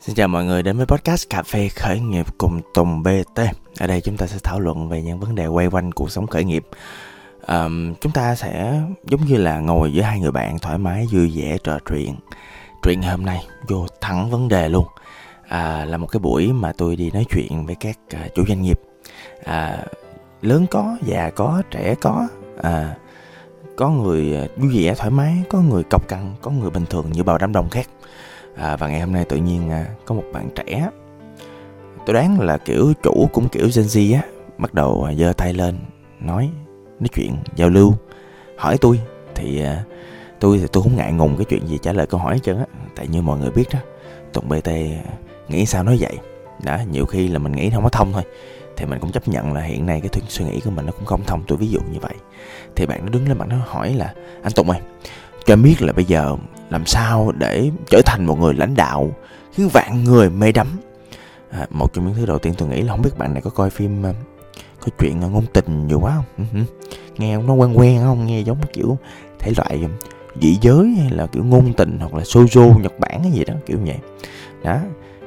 Xin chào mọi người đến với podcast Cà phê khởi nghiệp cùng Tùng BT. Ở đây chúng ta sẽ thảo luận về những vấn đề quay quanh cuộc sống khởi nghiệp. Um, chúng ta sẽ giống như là ngồi với hai người bạn thoải mái vui vẻ trò chuyện. Chuyện hôm nay vô thẳng vấn đề luôn. À, là một cái buổi mà tôi đi nói chuyện với các uh, chủ doanh nghiệp. À, lớn có, già có, trẻ có. À, có người à, vui vẻ thoải mái, có người cọc cằn, có người bình thường như bao đám đông khác à, và ngày hôm nay tự nhiên à, có một bạn trẻ. Tôi đoán là kiểu chủ cũng kiểu Gen Z á bắt đầu à, giơ tay lên nói nói chuyện giao lưu. Hỏi tôi thì à, tôi thì tôi không ngại ngùng cái chuyện gì trả lời câu hỏi hết trơn á. Tại như mọi người biết đó tùng bt à, nghĩ sao nói vậy? Đã nhiều khi là mình nghĩ không có thông thôi. Thì mình cũng chấp nhận là hiện nay cái suy nghĩ của mình nó cũng không thông tôi ví dụ như vậy. Thì bạn nó đứng lên bạn nó hỏi là anh tùng ơi cho em biết là bây giờ làm sao để trở thành một người lãnh đạo khiến vạn người mê đắm? À, một trong những thứ đầu tiên tôi nghĩ là không biết bạn này có coi phim à, có chuyện ngôn tình nhiều quá không? Ừ Nghe nó quen quen không? Nghe giống kiểu thể loại dị giới hay là kiểu ngôn tình hoặc là shoujo nhật bản hay gì đó kiểu vậy. Đó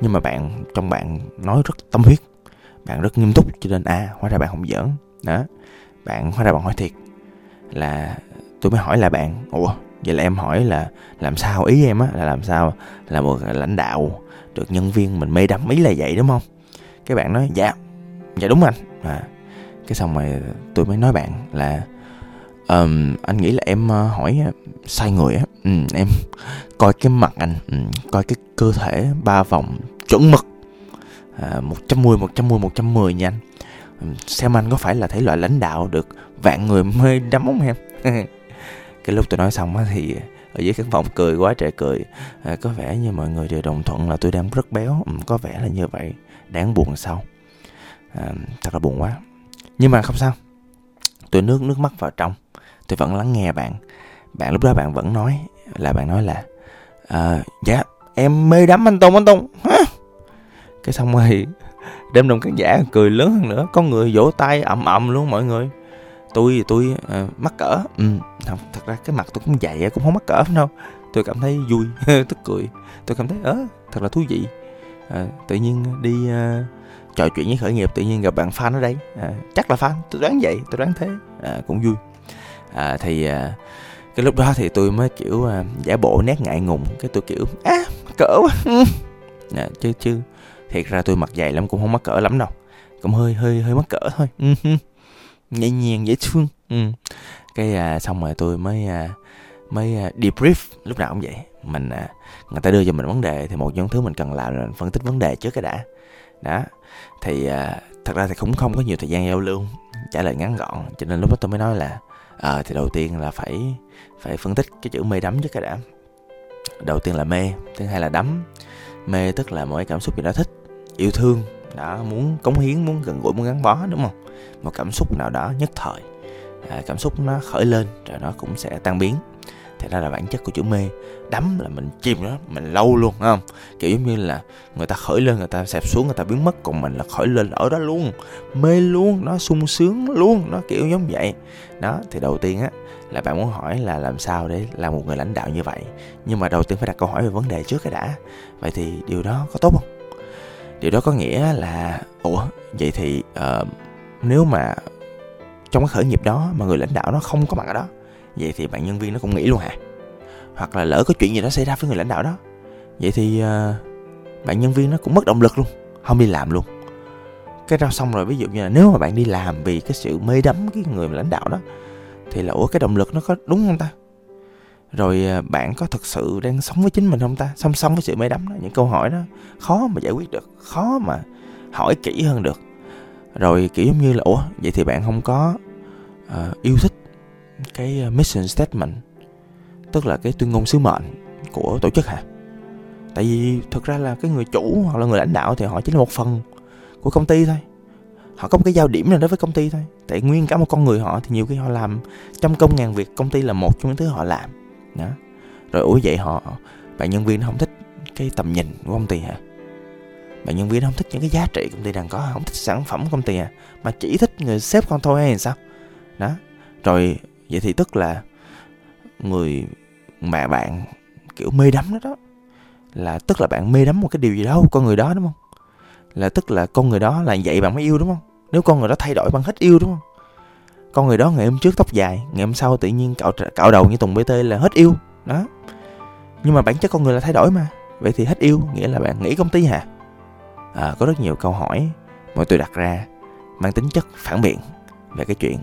nhưng mà bạn trong bạn nói rất tâm huyết bạn rất nghiêm túc cho nên à hóa ra bạn không giỡn. Đó bạn hóa ra bạn hỏi thiệt là tôi mới hỏi là bạn ủa vậy là em hỏi là làm sao? Ý em á là làm sao? Là một lãnh đạo được nhân viên mình mê đắm ý là vậy đúng không? Cái bạn nói dạ dạ đúng anh. À cái xong rồi tôi mới nói bạn là um, anh nghĩ là em ờ, hỏi sai người á. Ừ, em coi cái mặt anh ừ, coi cái cơ thể ba vòng chuẩn mực. À, một trăm mười một trăm mười một trăm mười nha anh. Ừ, xem anh có phải là thể loại lãnh đạo được vạn người mê đắm không em? cái lúc tôi nói xong á thì ở dưới khán phòng cười quá trời cười. À, có vẻ như mọi người đều đồng thuận là tôi đang rất béo. Ừ, có vẻ là như vậy. Đáng buồn sao? À, thật là buồn quá. Nhưng mà không sao. Tôi nước nước mắt vào trong. Tôi vẫn lắng nghe bạn. Bạn lúc đó bạn vẫn nói là bạn nói là à, dạ em mê đắm anh tùng anh tùng. Cái xong rồi đêm đồng khán giả cười lớn hơn nữa. Có người vỗ tay ầm ầm luôn mọi người tôi thì tôi uh, mắc cỡ. Ừ, không, thật ra cái mặt tôi cũng vậy cũng không mắc cỡ đâu. Tôi cảm thấy vui tức cười. Tôi cảm thấy ớ thật là thú vị. À, tự nhiên đi uh, trò chuyện với khởi nghiệp tự nhiên gặp bạn fan ở đây. À, chắc là fan tôi đoán vậy tôi đoán thế. À, cũng vui. À, thì à, cái lúc đó thì tôi mới kiểu à, giả bộ nét ngại ngùng cái tôi kiểu á à, cỡ quá. À, chứ chứ thiệt ra tôi mặt dày lắm cũng không mắc cỡ lắm đâu. Cũng hơi hơi hơi mắc cỡ thôi. Ừ nhẹ nhàng dễ thương. Ừ. cái à, xong rồi tôi mới à, mới à, debrief. Lúc nào cũng vậy. Mình à, người ta đưa cho mình vấn đề thì một trong những thứ mình cần làm là phân tích vấn đề trước cái đã. Đó. Thì à, thật ra thì cũng không có nhiều thời gian giao lưu trả lời ngắn gọn. Cho nên lúc đó tôi mới nói là à, thì đầu tiên là phải phải phân tích cái chữ mê đắm trước cái đã. Đầu tiên là mê thứ hai là đắm. Mê tức là mỗi cảm xúc gì đó thích yêu thương đó muốn cống hiến muốn gần gũi muốn gắn bó đúng không? Một cảm xúc nào đó nhất thời. À, cảm xúc nó khởi lên rồi nó cũng sẽ tan biến. Thì đó là bản chất của chữ mê. Đắm là mình chìm nó mình lâu luôn không? Kiểu giống như là người ta khởi lên người ta xẹp xuống người ta biến mất còn mình là khởi lên ở đó luôn. Mê luôn nó sung sướng luôn nó kiểu giống vậy. Đó thì đầu tiên á là bạn muốn hỏi là làm sao để làm một người lãnh đạo như vậy? Nhưng mà đầu tiên phải đặt câu hỏi về vấn đề trước cái đã. Vậy thì điều đó có tốt không? Điều đó có nghĩa là ủa vậy thì uh, nếu mà trong cái khởi nghiệp đó mà người lãnh đạo nó không có mặt ở đó vậy thì bạn nhân viên nó cũng nghĩ luôn hả? Hoặc là lỡ có chuyện gì đó xảy ra với người lãnh đạo đó vậy thì uh, bạn nhân viên nó cũng mất động lực luôn không đi làm luôn. Cái đó xong rồi ví dụ như là nếu mà bạn đi làm vì cái sự mê đắm cái người lãnh đạo đó thì là ủa cái động lực nó có đúng không ta? Rồi à, bạn có thực sự đang sống với chính mình không ta? Song song với sự mê đắm đó những câu hỏi đó khó mà giải quyết được khó mà hỏi kỹ hơn được. Rồi kiểu giống như là ủa vậy thì bạn không có uh, yêu thích cái ờ, mission statement tức là cái tuyên ngôn sứ mệnh của tổ chức hả? Tại vì thực ra là cái người chủ hoặc là người lãnh đạo thì họ chỉ là một phần của công ty thôi. Họ có một cái giao điểm nào đó với công ty thôi. Tại nguyên cả một con người họ thì nhiều khi họ làm trăm công ngàn việc công ty là một trong những thứ họ làm đó. Rồi ủa vậy họ, bạn nhân viên không thích cái tầm nhìn của công ty hả? Bạn nhân viên không thích những cái giá trị công ty đang có không thích sản phẩm công ty à mà chỉ thích người sếp con thôi hay sao? Đó. Rồi, vậy thì tức là người mà bạn kiểu mê đắm đó đó, là tức là bạn mê đắm một cái điều gì đó con người đó, đúng không? Là tức là con người đó là vậy bạn mới yêu, đúng không? Nếu con người đó thay đổi bạn hết yêu, đúng không? Con người đó ngày hôm trước tóc dài ngày hôm sau tự nhiên cạo cạo đầu như tùng bt là hết yêu. Đó. Nhưng mà bản chất con người là thay đổi mà. Vậy thì hết yêu nghĩa là bạn nghĩ công ty hả? À, có rất nhiều câu hỏi mà tôi đặt ra mang tính chất phản biện về cái chuyện.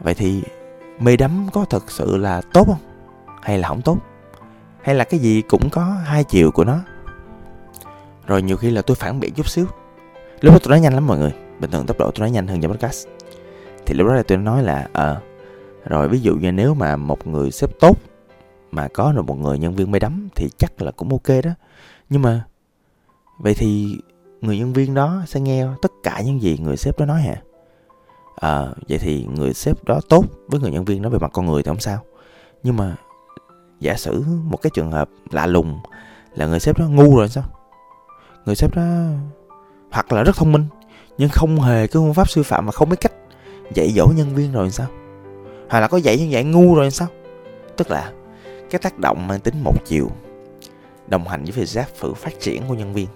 Vậy thì mê đắm có thật sự là tốt không? Hay là không tốt? Hay là cái gì cũng có hai chiều của nó? Rồi nhiều khi là tôi phản biện chút xíu. Lúc đó tôi nói nhanh lắm mọi người. Bình thường tốc độ tôi nói nhanh hơn trong podcast thì lúc đó là tôi nói là ờ à, rồi ví dụ như nếu mà một người sếp tốt mà có được một người nhân viên mê đắm thì chắc là cũng ok đó. Nhưng mà vậy thì người nhân viên đó sẽ nghe tất cả những gì người sếp đó nói hả? À, vậy thì người sếp đó tốt với người nhân viên đó về mặt con người thì không sao. Nhưng mà giả sử một cái trường hợp lạ lùng là người sếp đó ngu rồi sao? Người sếp đó hoặc là rất thông minh nhưng không hề cái phương pháp sư phạm mà không biết cách dạy dỗ nhân viên rồi sao? Hoặc là có dạy như vậy ngu rồi sao? Tức là cái tác động mang tính một chiều đồng hành với việc giác sự phát triển của nhân viên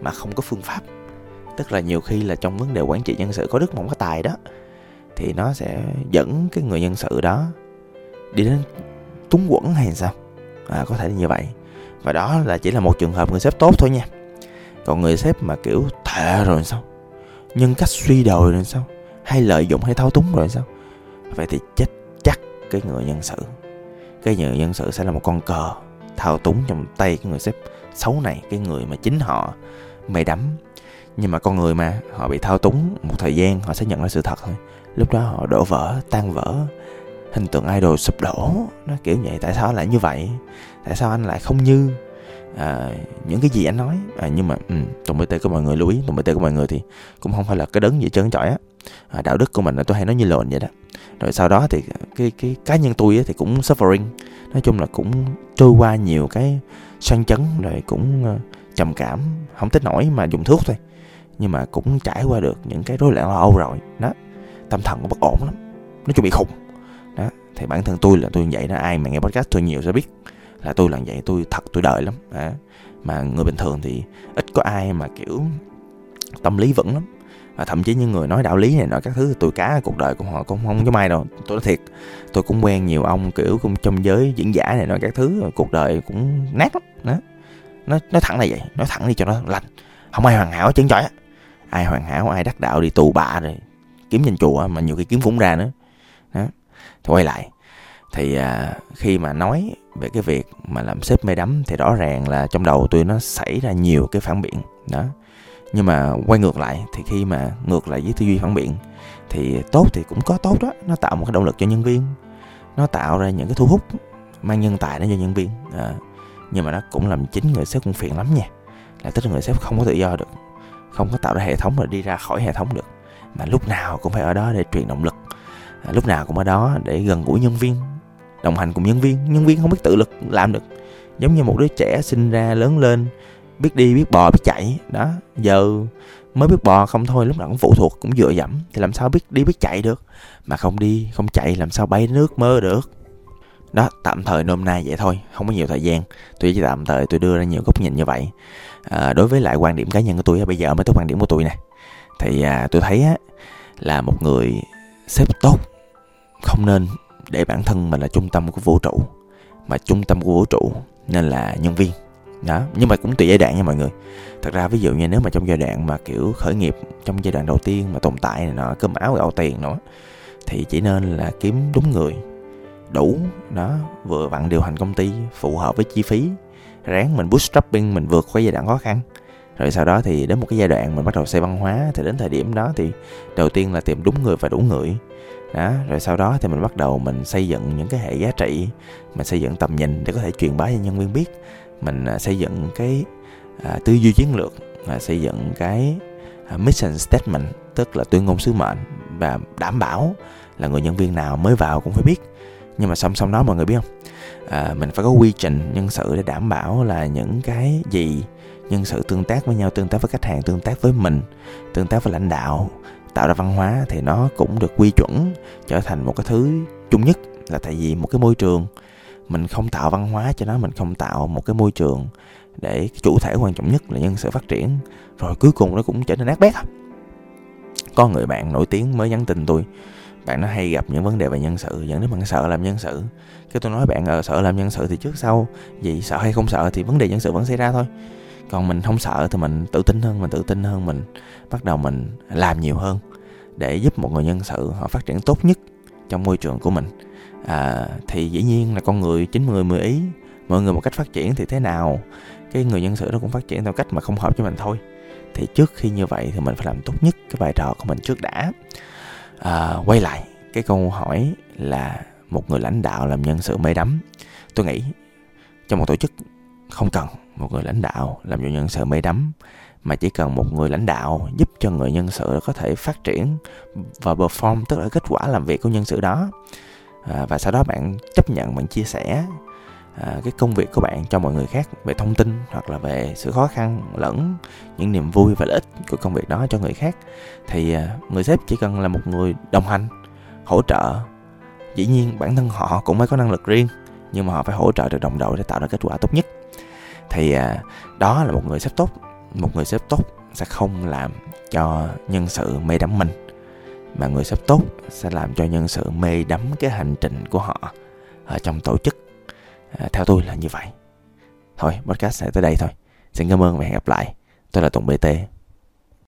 mà không có phương pháp. Tức là nhiều khi là trong vấn đề quản trị nhân sự có đức mà không có tài đó thì nó sẽ dẫn cái người nhân sự đó đi đến túng quẫn hay sao? À, có thể là như vậy. Và đó là chỉ là một trường hợp người sếp tốt thôi nha. Còn người sếp mà kiểu thệ rồi sao? Nhân cách suy đồi rồi sao? Hay lợi dụng hay thao túng rồi sao? Vậy thì chết chắc cái người nhân sự. Cái người nhân sự sẽ là một con cờ thao túng trong tay cái người sếp xấu này, cái người mà chính họ mê đắm. Nhưng mà con người mà, họ bị thao túng một thời gian, họ sẽ nhận ra sự thật thôi. Lúc đó họ đổ vỡ, tan vỡ, hình tượng idol sụp đổ. Nó kiểu vậy, tại sao lại như vậy? Tại sao anh lại không như? À, những cái gì anh nói à, nhưng mà ừ, tùng bt của mọi người lưu ý tùng bt của mọi người thì cũng không phải là cái đấng gì trơn trọi á. À, đạo đức của mình là tôi hay nói như lộn vậy đó. Rồi sau đó thì cái cái cá nhân tôi thì cũng suffering. Nói chung là cũng trôi qua nhiều cái sang chấn rồi cũng uh, trầm cảm không tới nổi mà dùng thuốc thôi. Nhưng mà cũng trải qua được những cái rối loạn lo âu rồi đó. Tâm thần cũng bất ổn lắm nó chung bị khùng. Đó thì bản thân tôi là tôi như vậy đó ai mà nghe podcast tôi nhiều sẽ biết là tôi là vậy tôi thật tôi đợi lắm. À, mà người bình thường thì ít có ai mà kiểu tâm lý vững lắm. Và thậm chí những người nói đạo lý này nọ các thứ tôi cá cuộc đời của họ cũng không giống ai đâu. Tôi nói thiệt tôi cũng quen nhiều ông kiểu cũng trong giới diễn giả này nọ các thứ cuộc đời cũng nát lắm. Đó. Nó nói thẳng là vậy nói thẳng đi cho nó lành. Không ai hoàn hảo chân chọi ai hoàn hảo ai đắc đạo đi tù bạ rồi kiếm trên chùa mà nhiều khi kiếm cũng ra nữa. Đó. Thì quay lại. Thì à, khi mà nói về cái việc mà làm sếp mê đắm thì rõ ràng là trong đầu tôi nó xảy ra nhiều cái phản biện đó. Nhưng mà quay ngược lại thì khi mà ngược lại với tư duy phản biện thì tốt thì cũng có tốt đó nó tạo một cái động lực cho nhân viên. Nó tạo ra những cái thu hút mang nhân tài đến cho nhân viên à, nhưng mà nó cũng làm chính người sếp cũng phiền lắm nha là tức là người sếp không có tự do được không có tạo ra hệ thống rồi đi ra khỏi hệ thống được mà lúc nào cũng phải ở đó để truyền động lực à, lúc nào cũng ở đó để gần gũi nhân viên đồng hành cùng nhân viên. Nhân viên không biết tự lực làm được. Giống như một đứa trẻ sinh ra lớn lên biết đi biết bò biết chạy. Đó giờ mới biết bò không thôi lúc nào cũng phụ thuộc cũng dựa dẫm. Thì làm sao biết đi biết chạy được? Mà không đi không chạy làm sao bay nước mơ được? Đó tạm thời nôm na vậy thôi không có nhiều thời gian. Tôi chỉ tạm thời tôi đưa ra nhiều góc nhìn như vậy. À, đối với lại quan điểm cá nhân của tôi bây giờ mới tới quan điểm của tôi nè. Thì à, tôi thấy á, là một người sếp tốt không nên để bản thân mình là trung tâm của vũ trụ, mà trung tâm của vũ trụ nên là nhân viên. Đó, nhưng mà cũng tùy giai đoạn nha mọi người. Thật ra ví dụ như nếu mà trong giai đoạn mà, kiểu, khởi nghiệp trong giai đoạn đầu tiên mà tồn tại này nọ, cơm áo gạo tiền nữa, thì chỉ nên là kiếm đúng người, đủ, đó, vừa vặn điều hành công ty, phù hợp với chi phí, ráng mình bootstrapping, mình vượt qua giai đoạn khó khăn. Rồi sau đó thì đến một cái giai đoạn mình bắt đầu xây văn hóa, thì đến thời điểm đó thì đầu tiên là tìm đúng người và đủ người đó rồi sau đó thì mình bắt đầu mình xây dựng những cái hệ giá trị mình xây dựng tầm nhìn để có thể truyền bá cho nhân viên biết. Mình à, xây dựng cái à, tư duy chiến lược à, xây dựng cái à, mission statement tức là tuyên ngôn sứ mệnh và đảm bảo là người nhân viên nào mới vào cũng phải biết. Nhưng mà song song đó mọi người biết không? À, mình phải có quy trình nhân sự để đảm bảo là những cái gì nhân sự tương tác với nhau tương tác với khách hàng tương tác với mình tương tác với lãnh đạo tạo ra văn hóa thì nó cũng được quy chuẩn trở thành một cái thứ chung nhất là tại vì một cái môi trường. Mình không tạo văn hóa cho nó mình không tạo một cái môi trường để chủ thể quan trọng nhất là nhân sự phát triển. Rồi cuối cùng nó cũng trở nên nát bét à. có người bạn nổi tiếng mới nhắn tin tôi bạn nó hay gặp những vấn đề về nhân sự dẫn đến bạn sợ làm nhân sự. Cái tôi nói bạn ờ, sợ làm nhân sự thì trước sau vậy sợ hay không sợ thì vấn đề nhân sự vẫn xảy ra thôi còn mình không sợ thì mình tự tin hơn mình tự tin hơn mình bắt đầu mình làm nhiều hơn để giúp một người nhân sự họ phát triển tốt nhất trong môi trường của mình. À, thì dĩ nhiên là con người chín người mười ý mọi người một cách phát triển thì thế nào cái người nhân sự nó cũng phát triển theo cách mà không hợp với mình thôi. Thì trước khi như vậy thì mình phải làm tốt nhất cái vai trò của mình trước đã. À, quay lại cái câu hỏi là một người lãnh đạo làm nhân sự mê đắm. Tôi nghĩ trong một tổ chức không cần một người lãnh đạo làm cho nhân sự mê đắm mà chỉ cần một người lãnh đạo giúp cho người nhân sự có thể phát triển và perform tức là kết quả làm việc của nhân sự đó. À, và sau đó bạn chấp nhận bạn chia sẻ à, cái công việc của bạn cho mọi người khác về thông tin hoặc là về sự khó khăn lẫn những niềm vui và lợi ích của công việc đó cho người khác. Thì à, người sếp chỉ cần là một người đồng hành hỗ trợ. Dĩ nhiên bản thân họ cũng phải có năng lực riêng nhưng mà họ phải hỗ trợ được đồng đội để tạo ra kết quả tốt nhất thì à, đó là một người sếp tốt. Một người sếp tốt sẽ không làm cho nhân sự mê đắm mình mà người sếp tốt sẽ làm cho nhân sự mê đắm cái hành trình của họ ở trong tổ chức. À, theo tôi là như vậy. Thôi podcast sẽ tới đây thôi. Xin cảm ơn và hẹn gặp lại. Tôi là tùng bt